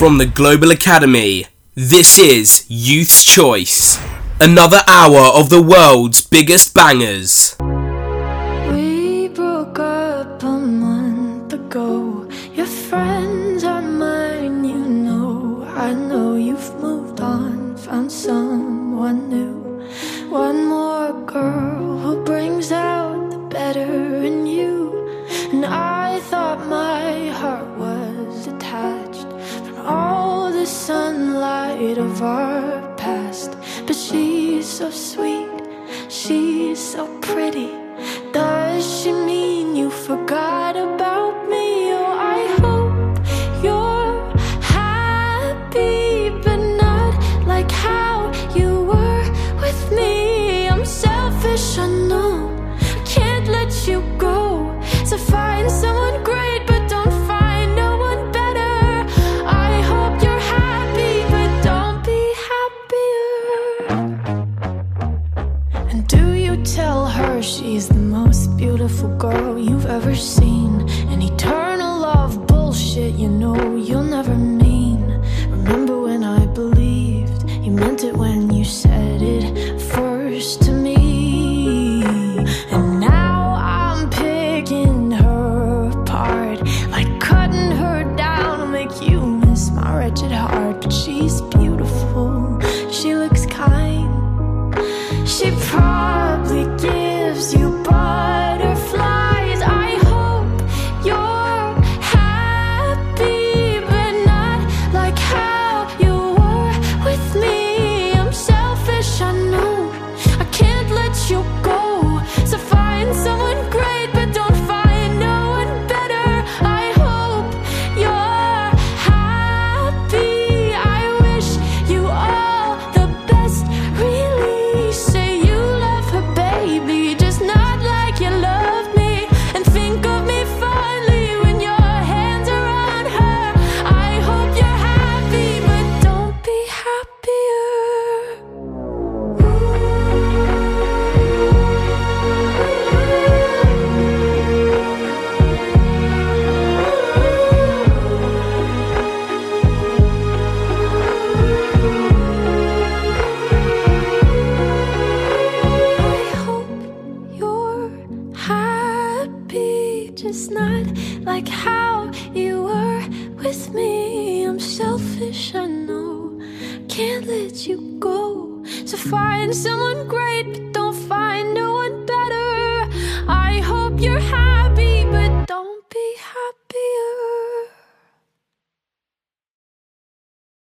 From the Global Academy, this is Youth's Choice. Another hour of the world's biggest bangers. We broke up a month ago. Your friends are mine, you know. I know you've moved on, found someone new. One more girl of our past. But she's so sweet, she's so pretty. Does she mean you forgot tell her she's the most beautiful girl you've ever seen? An eternal love bullshit, you know you'll never mean. Remember when I believed you meant it when you said it first to me? And now I'm picking her apart, like cutting her down to make you miss my wretched heart. But she's beautiful, she looks kind. She probably you butterflies. Just not like how you were with me. I'm selfish, I know. Can't let you go. So find someone great, but don't find no